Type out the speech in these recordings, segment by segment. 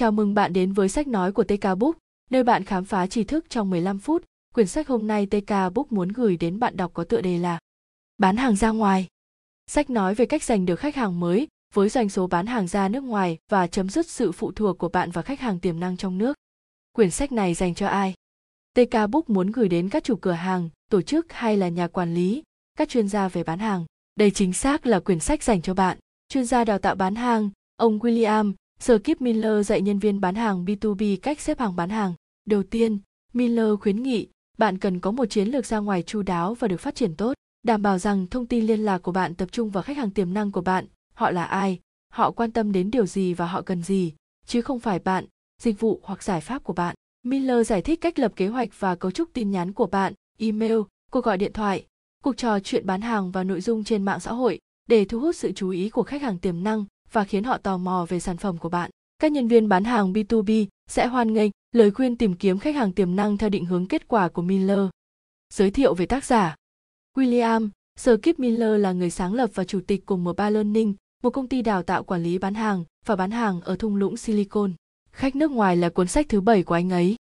Chào mừng bạn đến với sách nói của TK Book, nơi bạn khám phá tri thức trong 15 phút. Quyển sách hôm nay TK Book muốn gửi đến bạn đọc có tựa đề là Bán hàng ra ngoài. Sách nói về cách giành được khách hàng mới với doanh số bán hàng ra nước ngoài và chấm dứt sự phụ thuộc của bạn vào khách hàng tiềm năng trong nước. Quyển sách này dành cho ai? TK Book muốn gửi đến các chủ cửa hàng, tổ chức hay là nhà quản lý, các chuyên gia về bán hàng. Đây chính xác là quyển sách dành cho bạn. Chuyên gia đào tạo bán hàng, ông William Skip Miller dạy nhân viên bán hàng B2B cách xếp hàng bán hàng. Đầu tiên, Miller khuyến nghị bạn cần có một chiến lược ra ngoài chu đáo và được phát triển tốt, đảm bảo rằng thông tin liên lạc của bạn tập trung vào khách hàng tiềm năng của bạn, họ là ai, họ quan tâm đến điều gì và họ cần gì, chứ không phải bạn, dịch vụ hoặc giải pháp của bạn. Miller giải thích cách lập kế hoạch và cấu trúc tin nhắn của bạn, email, cuộc gọi điện thoại, cuộc trò chuyện bán hàng và nội dung trên mạng xã hội để thu hút sự chú ý của khách hàng tiềm năng và khiến họ tò mò về sản phẩm của bạn. Các nhân viên bán hàng B2B sẽ hoan nghênh lời khuyên tìm kiếm khách hàng tiềm năng theo định hướng kết quả của Miller. Giới thiệu về tác giả William Skip Miller là người sáng lập và chủ tịch của Mobile Learning, một công ty đào tạo quản lý bán hàng và bán hàng ở thung lũng Silicon. Khách nước ngoài là cuốn sách thứ bảy của anh ấy.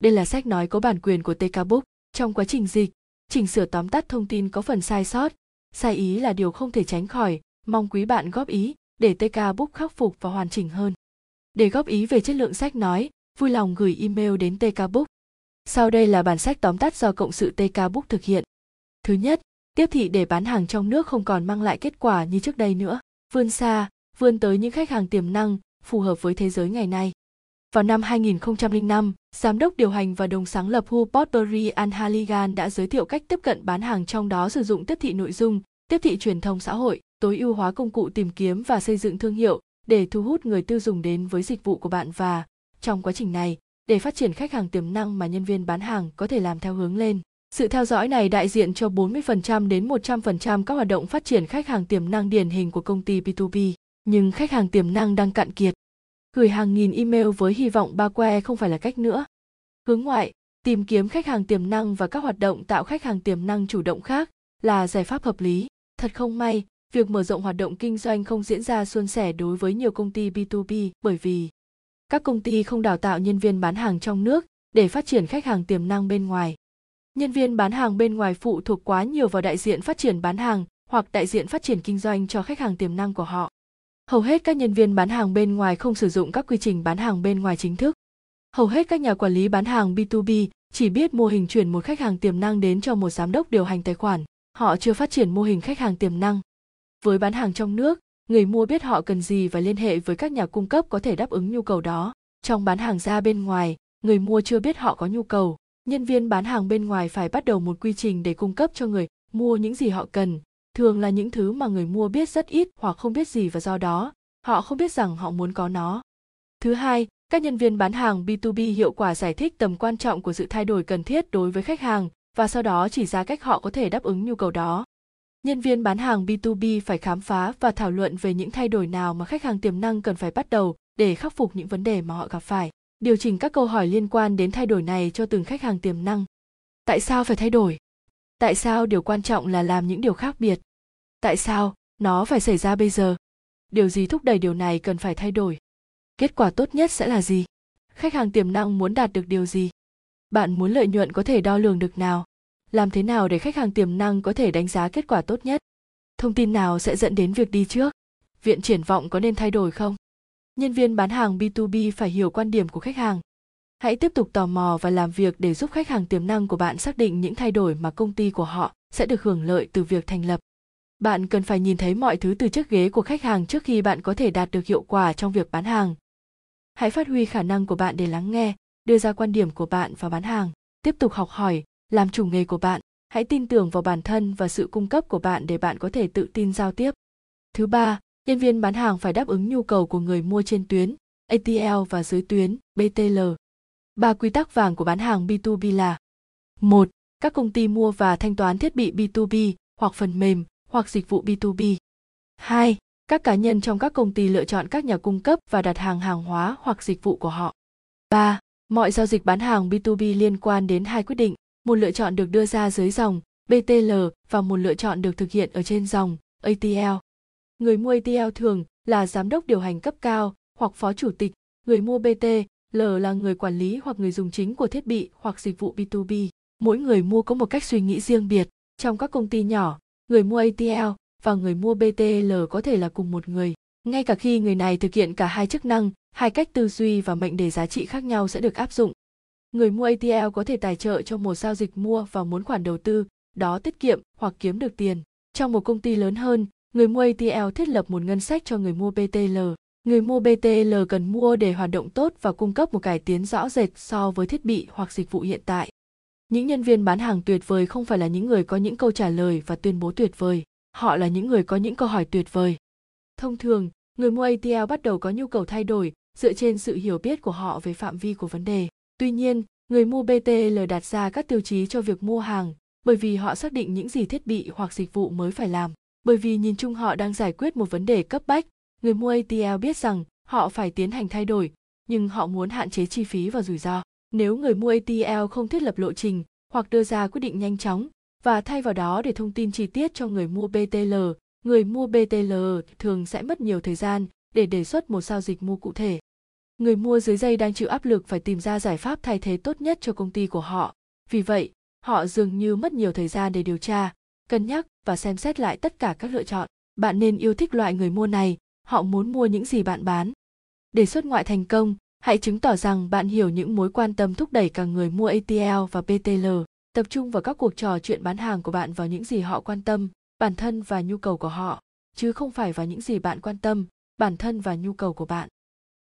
Đây là sách nói có bản quyền của TK Book. Trong quá trình dịch, chỉnh sửa tóm tắt thông tin có phần sai sót. Sai ý là điều không thể tránh khỏi, mong quý bạn góp ý để TK Book khắc phục và hoàn chỉnh hơn. Để góp ý về chất lượng sách nói, vui lòng gửi email đến TK Book. Sau đây là bản sách tóm tắt do cộng sự TK Book thực hiện. Thứ nhất, tiếp thị để bán hàng trong nước không còn mang lại kết quả như trước đây nữa. Vươn xa, vươn tới những khách hàng tiềm năng, phù hợp với thế giới ngày nay. Vào năm 2005, giám đốc điều hành và đồng sáng lập Hubert Pottery and Halligan đã giới thiệu cách tiếp cận bán hàng trong đó sử dụng tiếp thị nội dung, tiếp thị truyền thông xã hội, tối ưu hóa công cụ tìm kiếm và xây dựng thương hiệu để thu hút người tiêu dùng đến với dịch vụ của bạn và trong quá trình này, để phát triển khách hàng tiềm năng mà nhân viên bán hàng có thể làm theo hướng lên. Sự theo dõi này đại diện cho 40% đến 100% các hoạt động phát triển khách hàng tiềm năng điển hình của công ty B2B, nhưng khách hàng tiềm năng đang cạn kiệt. Gửi hàng nghìn email với hy vọng ba que không phải là cách nữa. Hướng ngoại, tìm kiếm khách hàng tiềm năng và các hoạt động tạo khách hàng tiềm năng chủ động khác là giải pháp hợp lý. Thật không may, việc mở rộng hoạt động kinh doanh không diễn ra suôn sẻ đối với nhiều công ty B2B bởi vì các công ty không đào tạo nhân viên bán hàng trong nước để phát triển khách hàng tiềm năng bên ngoài. Nhân viên bán hàng bên ngoài phụ thuộc quá nhiều vào đại diện phát triển bán hàng hoặc đại diện phát triển kinh doanh cho khách hàng tiềm năng của họ. Hầu hết các nhân viên bán hàng bên ngoài không sử dụng các quy trình bán hàng bên ngoài chính thức. Hầu hết các nhà quản lý bán hàng B2B chỉ biết mô hình chuyển một khách hàng tiềm năng đến cho một giám đốc điều hành tài khoản. Họ chưa phát triển mô hình khách hàng tiềm năng. Với bán hàng trong nước, người mua biết họ cần gì và liên hệ với các nhà cung cấp có thể đáp ứng nhu cầu đó. Trong bán hàng ra bên ngoài, người mua chưa biết họ có nhu cầu. Nhân viên bán hàng bên ngoài phải bắt đầu một quy trình để cung cấp cho người mua những gì họ cần, thường là những thứ mà người mua biết rất ít hoặc không biết gì và do đó họ không biết rằng họ muốn có nó. Thứ hai, các nhân viên bán hàng B2B hiệu quả giải thích tầm quan trọng của sự thay đổi cần thiết đối với khách hàng và sau đó chỉ ra cách họ có thể đáp ứng nhu cầu đó. Nhân viên bán hàng B2B phải khám phá và thảo luận về những thay đổi nào mà khách hàng tiềm năng cần phải bắt đầu để khắc phục những vấn đề mà họ gặp phải. Điều chỉnh các câu hỏi liên quan đến thay đổi này cho từng khách hàng tiềm năng. Tại sao phải thay đổi? Tại sao điều quan trọng là làm những điều khác biệt? Tại sao nó phải xảy ra bây giờ? Điều gì thúc đẩy điều này cần phải thay đổi? Kết quả tốt nhất sẽ là gì? Khách hàng tiềm năng muốn đạt được điều gì? Bạn muốn lợi nhuận có thể đo lường được nào? Làm thế nào để khách hàng tiềm năng có thể đánh giá kết quả tốt nhất? Thông tin nào sẽ dẫn đến việc đi trước? Viện triển vọng có nên thay đổi không? Nhân viên bán hàng b2b phải hiểu quan điểm của khách hàng. Hãy tiếp tục tò mò và làm việc để giúp khách hàng tiềm năng của bạn xác định những thay đổi mà công ty của họ sẽ được hưởng lợi từ việc thành lập. Bạn cần phải nhìn thấy mọi thứ từ chiếc ghế của khách hàng trước khi bạn có thể đạt được hiệu quả trong việc bán hàng. Hãy phát huy khả năng của bạn để lắng nghe, đưa ra quan điểm của bạn và bán hàng, tiếp tục học hỏi làm chủ nghề của bạn, hãy tin tưởng vào bản thân và sự cung cấp của bạn để bạn có thể tự tin giao tiếp thứ ba, nhân viên bán hàng phải đáp ứng nhu cầu của người mua trên tuyến atl và dưới tuyến btl ba quy tắc vàng của bán hàng b2b là một, các công ty mua và thanh toán thiết bị b2b hoặc phần mềm hoặc dịch vụ b2b hai, các cá nhân trong các công ty lựa chọn các nhà cung cấp và đặt hàng hàng hóa hoặc dịch vụ của họ. 3. Mọi giao dịch bán hàng B2B liên quan đến hai quyết định một lựa chọn được đưa ra dưới dòng BTL và một lựa chọn được thực hiện ở trên dòng ATL. Người mua ATL thường là giám đốc điều hành cấp cao hoặc phó chủ tịch, Người mua BT, L là người quản lý hoặc người dùng chính của thiết bị hoặc dịch vụ B2B. Mỗi người mua có một cách suy nghĩ riêng biệt. Trong các công ty nhỏ, người mua ATL và người mua BTL có thể là cùng một người. Ngay cả khi người này thực hiện cả hai chức năng, hai cách tư duy và mệnh đề giá trị khác nhau sẽ được áp dụng. Người mua ATL có thể tài trợ cho một giao dịch mua và muốn khoản đầu tư, đó tiết kiệm hoặc kiếm được tiền. Trong một công ty lớn hơn, người mua ATL thiết lập một ngân sách cho người mua BTL. Người mua BTL cần mua để hoạt động tốt và cung cấp một cải tiến rõ rệt so với thiết bị hoặc dịch vụ hiện tại. Những nhân viên bán hàng tuyệt vời không phải là những người có những câu trả lời và tuyên bố tuyệt vời, họ là những người có những câu hỏi tuyệt vời. Thông thường, người mua ATL bắt đầu có nhu cầu thay đổi dựa trên sự hiểu biết của họ về phạm vi của vấn đề. Tuy nhiên, người mua BTL đặt ra các tiêu chí cho việc mua hàng bởi vì họ xác định những gì thiết bị hoặc dịch vụ mới phải làm. Bởi vì nhìn chung họ đang giải quyết một vấn đề cấp bách, người mua ATL biết rằng họ phải tiến hành thay đổi, nhưng họ muốn hạn chế chi phí và rủi ro. Nếu người mua ATL không thiết lập lộ trình hoặc đưa ra quyết định nhanh chóng và thay vào đó để thông tin chi tiết cho người mua BTL, người mua BTL thường sẽ mất nhiều thời gian để đề xuất một giao dịch mua cụ thể. Người mua dưới dây đang chịu áp lực phải tìm ra giải pháp thay thế tốt nhất cho công ty của họ. Vì vậy, họ dường như mất nhiều thời gian để điều tra, cân nhắc và xem xét lại tất cả các lựa chọn. Bạn nên yêu thích loại người mua này, họ muốn mua những gì bạn bán. Để xuất ngoại thành công, hãy chứng tỏ rằng bạn hiểu những mối quan tâm thúc đẩy cả người mua ATL và PTL. Tập trung vào các cuộc trò chuyện bán hàng của bạn vào những gì họ quan tâm, bản thân và nhu cầu của họ, chứ không phải vào những gì bạn quan tâm, bản thân và nhu cầu của bạn.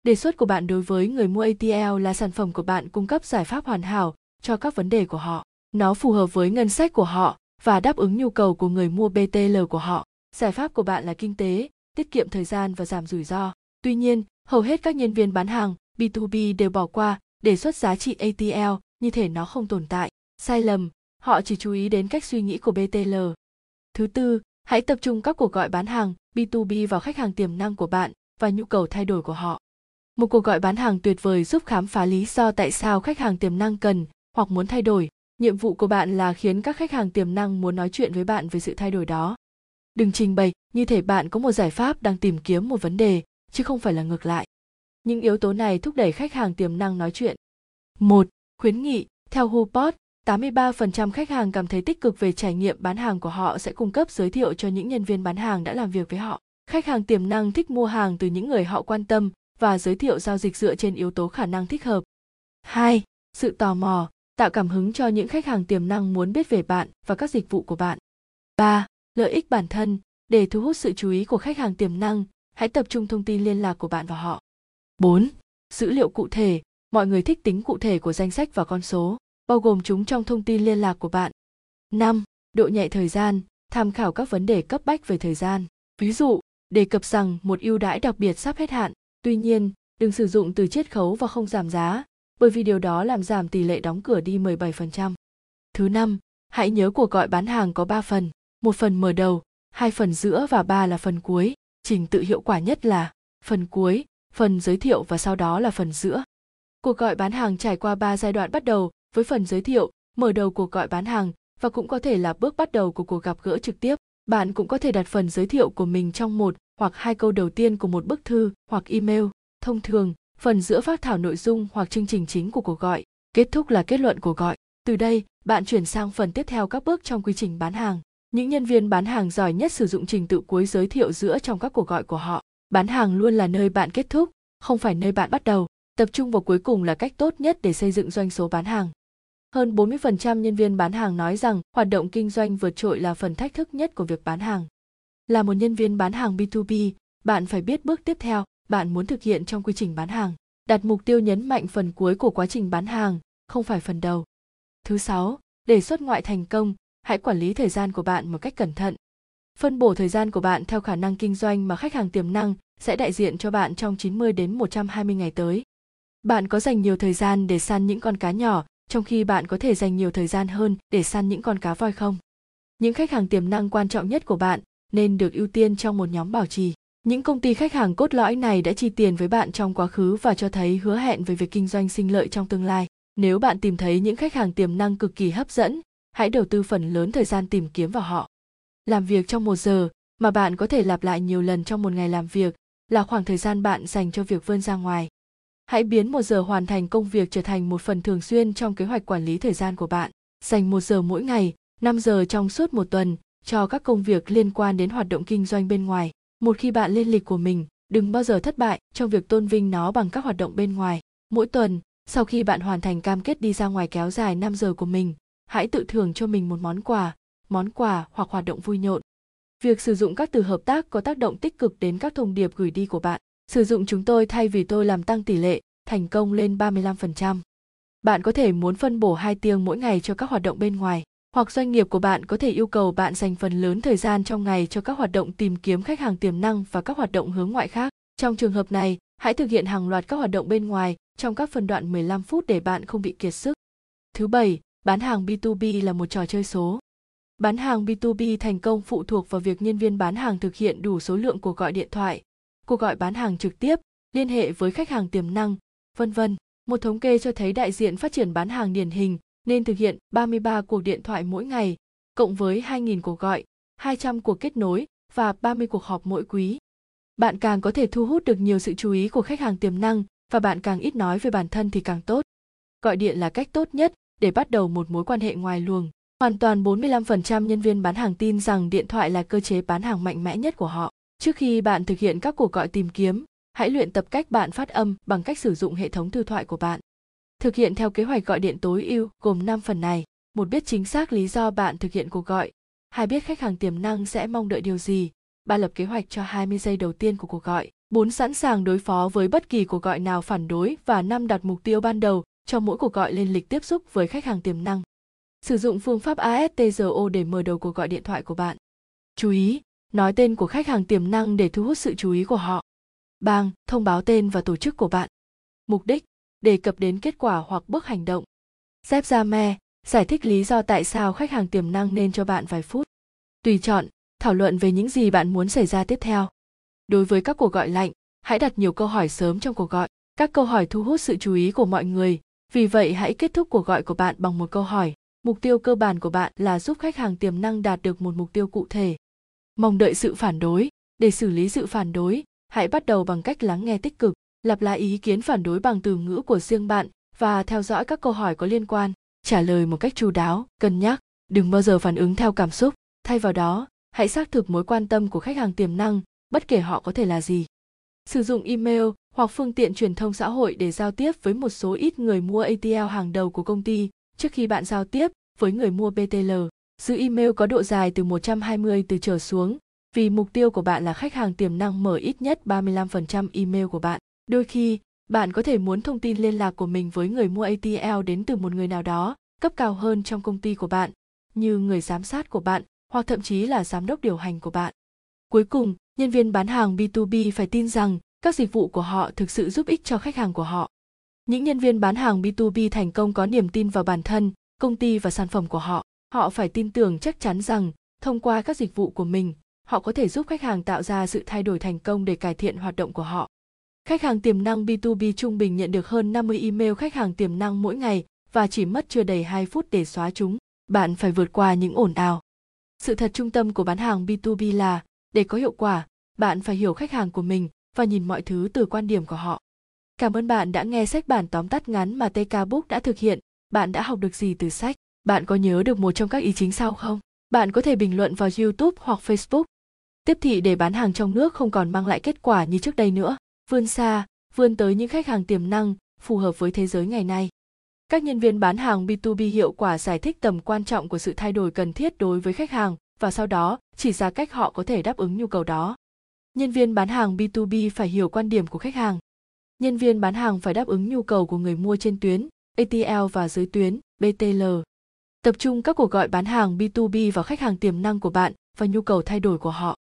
Đề xuất của bạn đối với người mua ATL là sản phẩm của bạn cung cấp giải pháp hoàn hảo cho các vấn đề của họ. Nó phù hợp với ngân sách của họ và đáp ứng nhu cầu của người mua BTL của họ. Giải pháp của bạn là kinh tế, tiết kiệm thời gian và giảm rủi ro. Tuy nhiên, hầu hết các nhân viên bán hàng B2B đều bỏ qua đề xuất giá trị ATL như thể nó không tồn tại. Sai lầm, họ chỉ chú ý đến cách suy nghĩ của BTL. Thứ tư, hãy tập trung các cuộc gọi bán hàng B2B vào khách hàng tiềm năng của bạn và nhu cầu thay đổi của họ. Một cuộc gọi bán hàng tuyệt vời giúp khám phá lý do tại sao khách hàng tiềm năng cần hoặc muốn thay đổi. Nhiệm vụ của bạn là khiến các khách hàng tiềm năng muốn nói chuyện với bạn về sự thay đổi đó. Đừng trình bày như thể bạn có một giải pháp đang tìm kiếm một vấn đề, chứ không phải là ngược lại. Những yếu tố này thúc đẩy khách hàng tiềm năng nói chuyện. 1. Khuyến nghị, theo Hupot, 83% khách hàng cảm thấy tích cực về trải nghiệm bán hàng của họ sẽ cung cấp giới thiệu cho những nhân viên bán hàng đã làm việc với họ. Khách hàng tiềm năng thích mua hàng từ những người họ quan tâm và giới thiệu giao dịch dựa trên yếu tố khả năng thích hợp. 2. Sự tò mò, tạo cảm hứng cho những khách hàng tiềm năng muốn biết về bạn và các dịch vụ của bạn. 3. Lợi ích bản thân, để thu hút sự chú ý của khách hàng tiềm năng, hãy tập trung thông tin liên lạc của bạn vào họ. 4. Dữ liệu cụ thể, mọi người thích tính cụ thể của danh sách và con số, bao gồm chúng trong thông tin liên lạc của bạn. 5. Độ nhạy thời gian, tham khảo các vấn đề cấp bách về thời gian. Ví dụ, đề cập rằng một ưu đãi đặc biệt sắp hết hạn, Tuy nhiên, đừng sử dụng từ chiết khấu và không giảm giá, bởi vì điều đó làm giảm tỷ lệ đóng cửa đi 17%. Thứ năm, hãy nhớ cuộc gọi bán hàng có 3 phần, một phần mở đầu, hai phần giữa và ba là phần cuối. Trình tự hiệu quả nhất là phần cuối, phần giới thiệu và sau đó là phần giữa. Cuộc gọi bán hàng trải qua 3 giai đoạn bắt đầu với phần giới thiệu, mở đầu cuộc gọi bán hàng và cũng có thể là bước bắt đầu của cuộc gặp gỡ trực tiếp. Bạn cũng có thể đặt phần giới thiệu của mình trong một hoặc hai câu đầu tiên của một bức thư hoặc email. Thông thường, phần giữa phát thảo nội dung hoặc chương trình chính của cuộc gọi, kết thúc là kết luận cuộc gọi. Từ đây, bạn chuyển sang phần tiếp theo các bước trong quy trình bán hàng. Những nhân viên bán hàng giỏi nhất sử dụng trình tự cuối giới thiệu giữa trong các cuộc gọi của họ. Bán hàng luôn là nơi bạn kết thúc, không phải nơi bạn bắt đầu. Tập trung vào cuối cùng là cách tốt nhất để xây dựng doanh số bán hàng. Hơn 40% nhân viên bán hàng nói rằng hoạt động kinh doanh vượt trội là phần thách thức nhất của việc bán hàng. Là một nhân viên bán hàng B2B, bạn phải biết bước tiếp theo bạn muốn thực hiện trong quy trình bán hàng. Đặt mục tiêu nhấn mạnh phần cuối của quá trình bán hàng, không phải phần đầu. Thứ sáu, để xuất ngoại thành công, hãy quản lý thời gian của bạn một cách cẩn thận. Phân bổ thời gian của bạn theo khả năng kinh doanh mà khách hàng tiềm năng sẽ đại diện cho bạn trong 90 đến 120 ngày tới. Bạn có dành nhiều thời gian để săn những con cá nhỏ, trong khi bạn có thể dành nhiều thời gian hơn để săn những con cá voi không? Những khách hàng tiềm năng quan trọng nhất của bạn nên được ưu tiên trong một nhóm bảo trì. Những công ty khách hàng cốt lõi này đã chi tiền với bạn trong quá khứ và cho thấy hứa hẹn về việc kinh doanh sinh lợi trong tương lai. Nếu bạn tìm thấy những khách hàng tiềm năng cực kỳ hấp dẫn, hãy đầu tư phần lớn thời gian tìm kiếm vào họ. Làm việc trong một giờ mà bạn có thể lặp lại nhiều lần trong một ngày làm việc là khoảng thời gian bạn dành cho việc vươn ra ngoài. Hãy biến một giờ hoàn thành công việc trở thành một phần thường xuyên trong kế hoạch quản lý thời gian của bạn. Dành một giờ mỗi ngày, 5 giờ trong suốt một tuần cho các công việc liên quan đến hoạt động kinh doanh bên ngoài. Một khi bạn lên lịch của mình, đừng bao giờ thất bại trong việc tôn vinh nó bằng các hoạt động bên ngoài. Mỗi tuần, sau khi bạn hoàn thành cam kết đi ra ngoài kéo dài 5 giờ của mình, hãy tự thưởng cho mình một món quà, món quà hoặc hoạt động vui nhộn. Việc sử dụng các từ hợp tác có tác động tích cực đến các thông điệp gửi đi của bạn. Sử dụng chúng tôi thay vì tôi làm tăng tỷ lệ thành công lên 35%. Bạn có thể muốn phân bổ 2 tiếng mỗi ngày cho các hoạt động bên ngoài, hoặc doanh nghiệp của bạn có thể yêu cầu bạn dành phần lớn thời gian trong ngày cho các hoạt động tìm kiếm khách hàng tiềm năng và các hoạt động hướng ngoại khác. Trong trường hợp này, hãy thực hiện hàng loạt các hoạt động bên ngoài trong các phân đoạn 15 phút để bạn không bị kiệt sức. Thứ bảy, bán hàng B2B là một trò chơi số. Bán hàng B2B thành công phụ thuộc vào việc nhân viên bán hàng thực hiện đủ số lượng cuộc gọi điện thoại, cuộc gọi bán hàng trực tiếp, liên hệ với khách hàng tiềm năng, vân vân. Một thống kê cho thấy đại diện phát triển bán hàng điển hình nên thực hiện 33 cuộc điện thoại mỗi ngày, cộng với 2.000 cuộc gọi, 200 cuộc kết nối và 30 cuộc họp mỗi quý. Bạn càng có thể thu hút được nhiều sự chú ý của khách hàng tiềm năng và bạn càng ít nói về bản thân thì càng tốt. Gọi điện là cách tốt nhất để bắt đầu một mối quan hệ ngoài luồng. Hoàn toàn 45% nhân viên bán hàng tin rằng điện thoại là cơ chế bán hàng mạnh mẽ nhất của họ. Trước khi bạn thực hiện các cuộc gọi tìm kiếm, hãy luyện tập cách bạn phát âm bằng cách sử dụng hệ thống thư thoại của bạn. Thực hiện theo kế hoạch gọi điện tối ưu gồm 5 phần này. Một biết chính xác lý do bạn thực hiện cuộc gọi. Hai biết khách hàng tiềm năng sẽ mong đợi điều gì. Ba lập kế hoạch cho 20 giây đầu tiên của cuộc gọi. 4 sẵn sàng đối phó với bất kỳ cuộc gọi nào phản đối và năm đặt mục tiêu ban đầu cho mỗi cuộc gọi lên lịch tiếp xúc với khách hàng tiềm năng. Sử dụng phương pháp ASTRO để mở đầu cuộc gọi điện thoại của bạn. Chú ý, nói tên của khách hàng tiềm năng để thu hút sự chú ý của họ. Bang, thông báo tên và tổ chức của bạn. Mục đích, đề cập đến kết quả hoặc bước hành động. Dép ra me, giải thích lý do tại sao khách hàng tiềm năng nên cho bạn vài phút. Tùy chọn, thảo luận về những gì bạn muốn xảy ra tiếp theo. Đối với các cuộc gọi lạnh, hãy đặt nhiều câu hỏi sớm trong cuộc gọi. Các câu hỏi thu hút sự chú ý của mọi người, vì vậy hãy kết thúc cuộc gọi của bạn bằng một câu hỏi. Mục tiêu cơ bản của bạn là giúp khách hàng tiềm năng đạt được một mục tiêu cụ thể. Mong đợi sự phản đối, để xử lý sự phản đối, hãy bắt đầu bằng cách lắng nghe tích cực lặp lại ý kiến phản đối bằng từ ngữ của riêng bạn và theo dõi các câu hỏi có liên quan trả lời một cách chu đáo cân nhắc đừng bao giờ phản ứng theo cảm xúc thay vào đó hãy xác thực mối quan tâm của khách hàng tiềm năng bất kể họ có thể là gì sử dụng email hoặc phương tiện truyền thông xã hội để giao tiếp với một số ít người mua ATL hàng đầu của công ty trước khi bạn giao tiếp với người mua BTL. Giữ email có độ dài từ 120 từ trở xuống, vì mục tiêu của bạn là khách hàng tiềm năng mở ít nhất 35% email của bạn. Đôi khi, bạn có thể muốn thông tin liên lạc của mình với người mua ATL đến từ một người nào đó, cấp cao hơn trong công ty của bạn, như người giám sát của bạn hoặc thậm chí là giám đốc điều hành của bạn. Cuối cùng, nhân viên bán hàng B2B phải tin rằng các dịch vụ của họ thực sự giúp ích cho khách hàng của họ. Những nhân viên bán hàng B2B thành công có niềm tin vào bản thân, công ty và sản phẩm của họ. Họ phải tin tưởng chắc chắn rằng, thông qua các dịch vụ của mình, họ có thể giúp khách hàng tạo ra sự thay đổi thành công để cải thiện hoạt động của họ. Khách hàng tiềm năng B2B trung bình nhận được hơn 50 email khách hàng tiềm năng mỗi ngày và chỉ mất chưa đầy 2 phút để xóa chúng. Bạn phải vượt qua những ồn ào. Sự thật trung tâm của bán hàng B2B là, để có hiệu quả, bạn phải hiểu khách hàng của mình và nhìn mọi thứ từ quan điểm của họ. Cảm ơn bạn đã nghe sách bản tóm tắt ngắn mà TK Book đã thực hiện. Bạn đã học được gì từ sách? Bạn có nhớ được một trong các ý chính sau không? Bạn có thể bình luận vào YouTube hoặc Facebook. Tiếp thị để bán hàng trong nước không còn mang lại kết quả như trước đây nữa vươn xa, vươn tới những khách hàng tiềm năng, phù hợp với thế giới ngày nay. Các nhân viên bán hàng B2B hiệu quả giải thích tầm quan trọng của sự thay đổi cần thiết đối với khách hàng và sau đó chỉ ra cách họ có thể đáp ứng nhu cầu đó. Nhân viên bán hàng B2B phải hiểu quan điểm của khách hàng. Nhân viên bán hàng phải đáp ứng nhu cầu của người mua trên tuyến, ATL và dưới tuyến, BTL. Tập trung các cuộc gọi bán hàng B2B vào khách hàng tiềm năng của bạn và nhu cầu thay đổi của họ.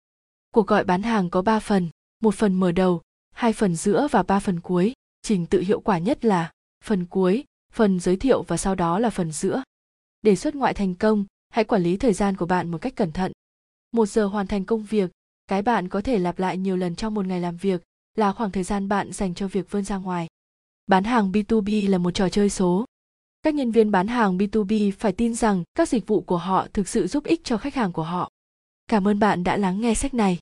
Cuộc gọi bán hàng có 3 phần, một phần mở đầu, hai phần giữa và ba phần cuối. Trình tự hiệu quả nhất là phần cuối, phần giới thiệu và sau đó là phần giữa. Để xuất ngoại thành công, hãy quản lý thời gian của bạn một cách cẩn thận. Một giờ hoàn thành công việc, cái bạn có thể lặp lại nhiều lần trong một ngày làm việc là khoảng thời gian bạn dành cho việc vươn ra ngoài. Bán hàng b2b là một trò chơi số. Các nhân viên bán hàng b2b phải tin rằng các dịch vụ của họ thực sự giúp ích cho khách hàng của họ. Cảm ơn bạn đã lắng nghe sách này.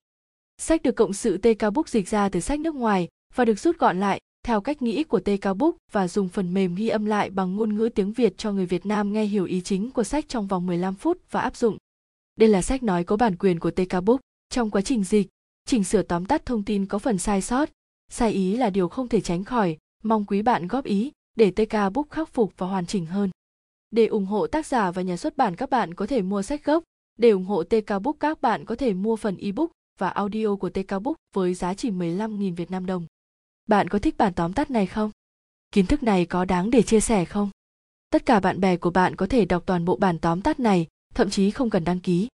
Sách được cộng sự TK Book dịch ra từ sách nước ngoài và được rút gọn lại theo cách nghĩ của TK Book và dùng phần mềm ghi âm lại bằng ngôn ngữ tiếng Việt cho người Việt Nam nghe hiểu ý chính của sách trong vòng 15 phút và áp dụng. Đây là sách nói có bản quyền của TK Book. Trong quá trình dịch, chỉnh sửa tóm tắt thông tin có phần sai sót, sai ý là điều không thể tránh khỏi, mong quý bạn góp ý để TK Book khắc phục và hoàn chỉnh hơn. Để ủng hộ tác giả và nhà xuất bản các bạn có thể mua sách gốc. Để ủng hộ TK Book các bạn có thể mua phần ebook và audio của TK Book với giá chỉ 15.000 Việt Nam đồng. Bạn có thích bản tóm tắt này không? Kiến thức này có đáng để chia sẻ không? Tất cả bạn bè của bạn có thể đọc toàn bộ bản tóm tắt này, thậm chí không cần đăng ký.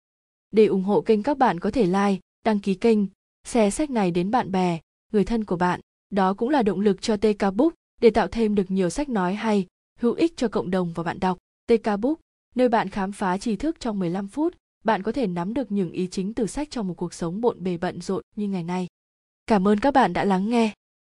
Để ủng hộ kênh các bạn có thể like, đăng ký kênh, share sách này đến bạn bè, người thân của bạn. Đó cũng là động lực cho TK Book để tạo thêm được nhiều sách nói hay, hữu ích cho cộng đồng và bạn đọc. TK Book, nơi bạn khám phá tri thức trong 15 phút, bạn có thể nắm được những ý chính từ sách trong một cuộc sống bộn bề bận rộn như ngày nay. Cảm ơn các bạn đã lắng nghe.